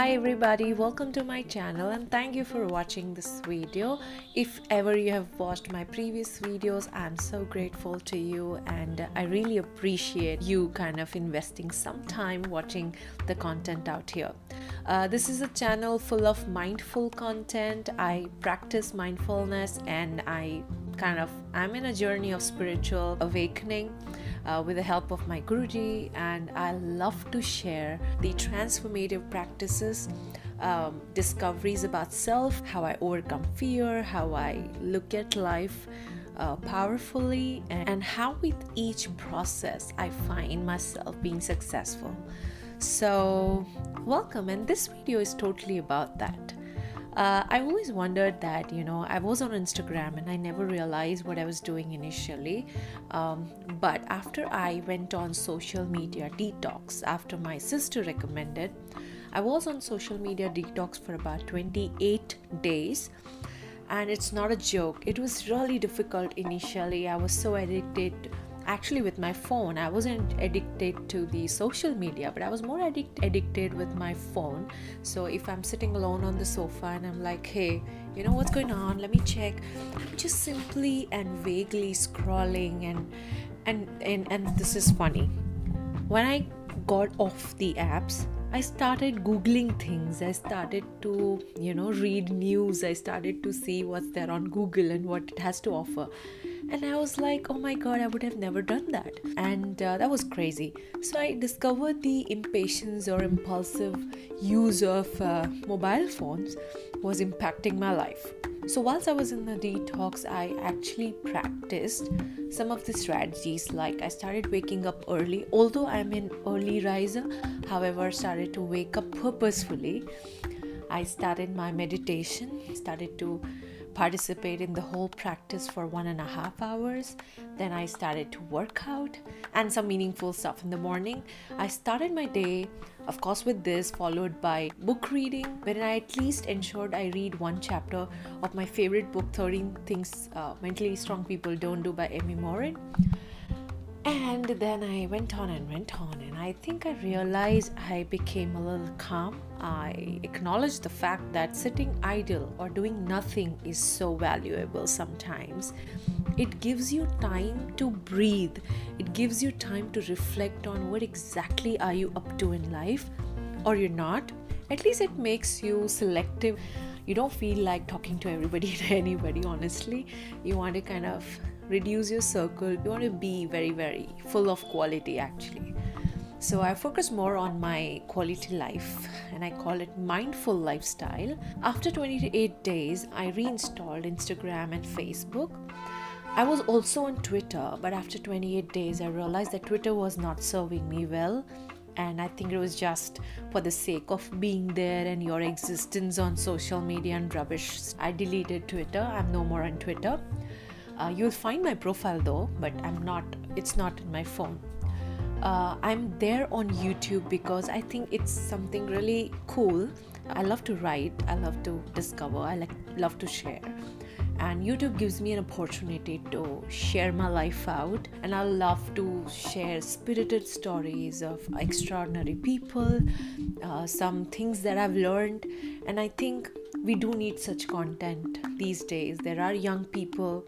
Hi everybody, welcome to my channel and thank you for watching this video. If ever you have watched my previous videos, I'm so grateful to you and I really appreciate you kind of investing some time watching the content out here. Uh, this is a channel full of mindful content. I practice mindfulness and I kind of I'm in a journey of spiritual awakening uh, with the help of my Guruji, and I love to share the transformative practices. Um, discoveries about self, how I overcome fear, how I look at life uh, powerfully, and how with each process I find myself being successful. So, welcome, and this video is totally about that uh, I always wondered that, you know, I was on Instagram and I never realized what I was doing initially. Um, but after I went on social media detox, after my sister recommended, I was on social media detox for about 28 days. And it's not a joke, it was really difficult initially. I was so addicted actually with my phone i wasn't addicted to the social media but i was more addict, addicted with my phone so if i'm sitting alone on the sofa and i'm like hey you know what's going on let me check I'm just simply and vaguely scrolling and and and, and this is funny when i got off the apps I started googling things. I started to, you know, read news. I started to see what's there on Google and what it has to offer and i was like oh my god i would have never done that. And uh, that was crazy. So i discovered the impatience or impulsive use of uh, mobile phones was impacting my life. So whilst i was in the detox i actually practiced some of the strategies. Like i started waking up early. Although i'm an early riser however started to wake up purposefully. I started my meditation started to participate in the whole practice for one and a half hours. Then I started to work out and some meaningful stuff in the morning. I started my day, of course, with this, followed by book reading, wherein I at least ensured I read one chapter of my favorite book, 13 Things uh, Mentally Strong People Don't Do by Amy Morin. And then I went on and went on, and I think I realized I became a little calm. I acknowledged the fact that sitting idle or doing nothing is so valuable sometimes. It gives you time to breathe, it gives you time to reflect on what exactly are you up to in life, or you're not. At least it makes you selective. You don't feel like talking to everybody anybody, honestly. You want to kind of reduce your circle you want to be very very full of quality actually so i focus more on my quality life and i call it mindful lifestyle after 28 days i reinstalled instagram and facebook I was also on Twitter, but after 28 days, I realized that Twitter was not serving me well. And I think it was just for the sake of being there and your existence on social media and rubbish. I deleted Twitter. I'm no more on Twitter. Uh, you'll find my profile though, but I'm not, it's not in my phone. Uh, I'm there on YouTube because I think it's something really cool. I love to write, I love to discover, I like, love to share. And YouTube gives me an opportunity to share my life out, and I love to share spirited stories of extraordinary people, uh, some things that I've learned, and I think we do need such content these days. There are young people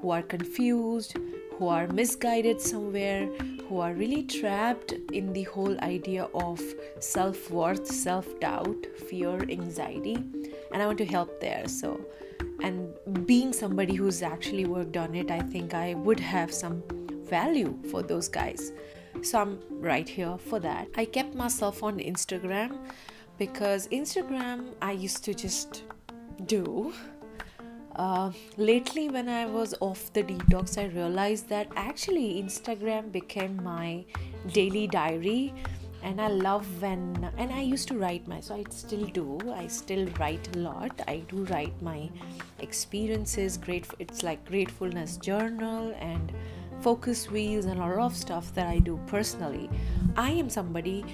who are confused, who are misguided somewhere, who are really trapped in the whole idea of self worth, self doubt, fear, anxiety. And I want to help there. So, and being somebody who's actually worked on it, I think I would have some value for those guys. So, I'm right here for that. I kept myself on Instagram because Instagram I used to just do. Uh, lately, when I was off the detox, I realized that actually Instagram became my daily diary. And I love when, and I used to write my, so I still do. I still write a lot. I do write my experiences. Great, it's like gratefulness journal and focus wheels and a lot of stuff that I do personally. I am somebody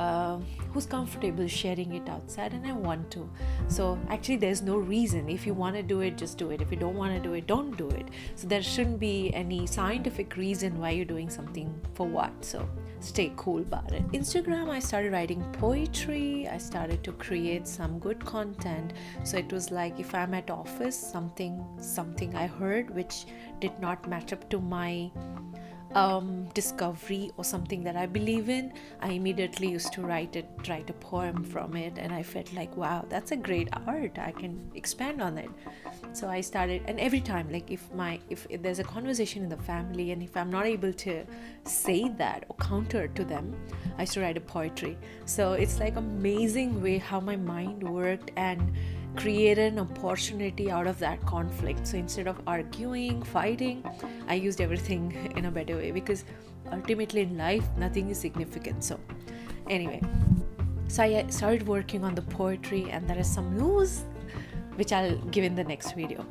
uh, who's comfortable sharing it outside and i want to so actually there's no reason if you want to do it just do it if you don't want to do it don't do it so there shouldn't be any scientific reason why you're doing something for what so stay cool about it. Instagram, I started writing poetry. I started to create some good content. So it was like if I'm at office, something something I heard which did not match up to my um, discovery or something that I believe in, I immediately used to write it, write a poem from it, and I felt like, wow, that's a great art. I can expand on it. So I started, and every time, like if my if, if there's a conversation in the family, and if I'm not able to say that or counter to them, I used to write a poetry. So it's like amazing way how my mind worked and created an opportunity out of that conflict. So instead of arguing, fighting, I used everything in a better way because ultimately in life, nothing is significant. So, anyway, so I started working on the poetry, and there is some news which I'll give in the next video.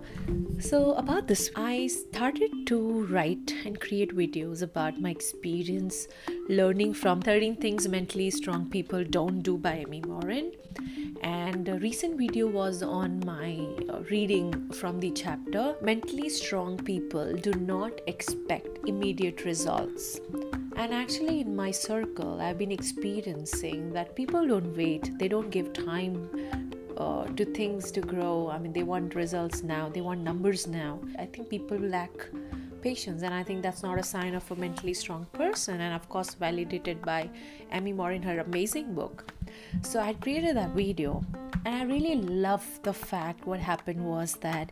So, about this, I started to write and create videos about my experience learning from 13 Things Mentally Strong People Don't Do by Amy Morin and a recent video was on my uh, reading from the chapter mentally strong people do not expect immediate results and actually in my circle i've been experiencing that people don't wait they don't give time uh, to things to grow. I mean they want results now. They want numbers now. I think people lack patience and i think that's not a sign of a mentally strong person and of course validated by emmy moore in her amazing book. So I created that video, and I really love the fact what happened was that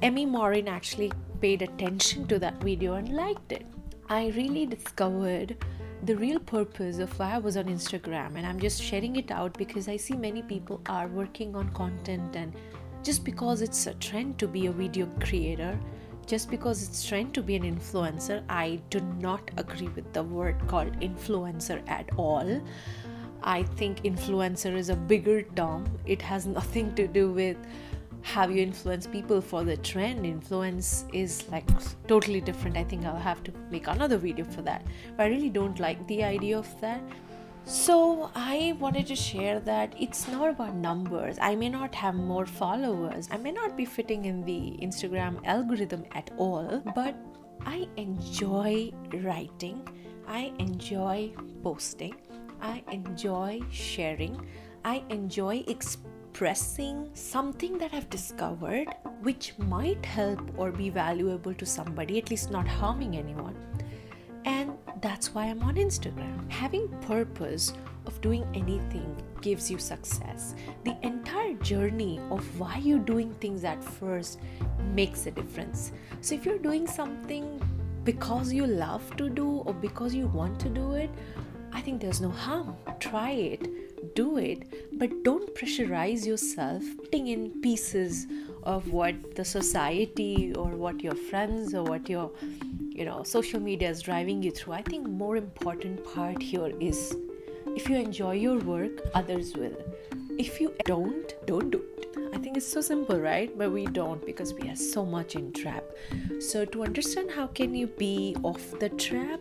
Emmy Morin actually paid attention to that video and liked it. I really discovered the real purpose of why I was on Instagram, and I'm just sharing it out because I see many people are working on content, and just because it's a trend to be a video creator, just because it's trend to be an influencer, I do not agree with the word called influencer at all. I think influencer is a bigger term. It has nothing to do with how you influenced people for the trend. Influence is like totally different. I think I'll have to make another video for that. But I really don't like the idea of that. So, I wanted to share that it's not about numbers. I may not have more followers, I may not be fitting in the Instagram algorithm at all, but I enjoy writing, I enjoy posting, I enjoy sharing, I enjoy expressing something that I've discovered which might help or be valuable to somebody, at least not harming anyone. And that's why I'm on Instagram. Having purpose of doing anything gives you success. The entire journey of why you're doing things at first makes a difference. So if you're doing something because you love to do or because you want to do it, I think there's no harm. Try it, do it, but don't pressurize yourself putting in pieces of what the society or what your friends or what your you know social media is driving you through. I think more important part here is if you enjoy your work, others will. If you don't, don't do it. I think it's so simple, right? But we don't because we are so much in trap. So to understand how can you be off the trap,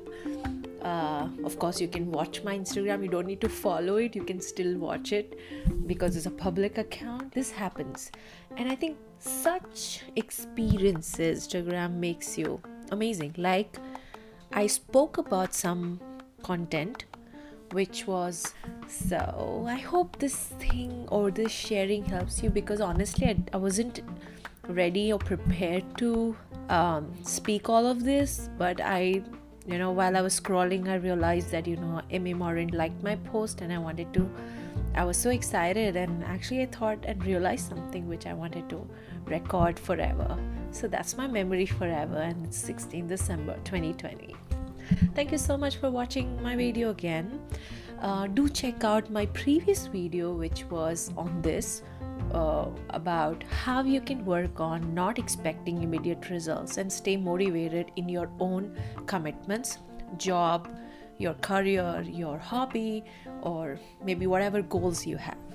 uh, of course you can watch my instagram. You don't need to follow it. You can still watch it because it's a public account. This happens. And i think such experiences instagram makes you amazing. Like i spoke about some content which was so i hope this thing or this sharing helps you because honestly i, I wasn't ready or prepared to um, speak all of this but i you know while i was scrolling i realized that you know emmy morin liked my post and i wanted to i was so excited and actually i thought and realized something which i wanted to record forever. So that's my memory forever and it's 16 december 2020 thank you so much for watching my video again. Uh, do check out my previous video which was on this uh, about how you can work on not expecting immediate results and stay motivated in your own commitments, job, your career, your hobby, or maybe whatever goals you have.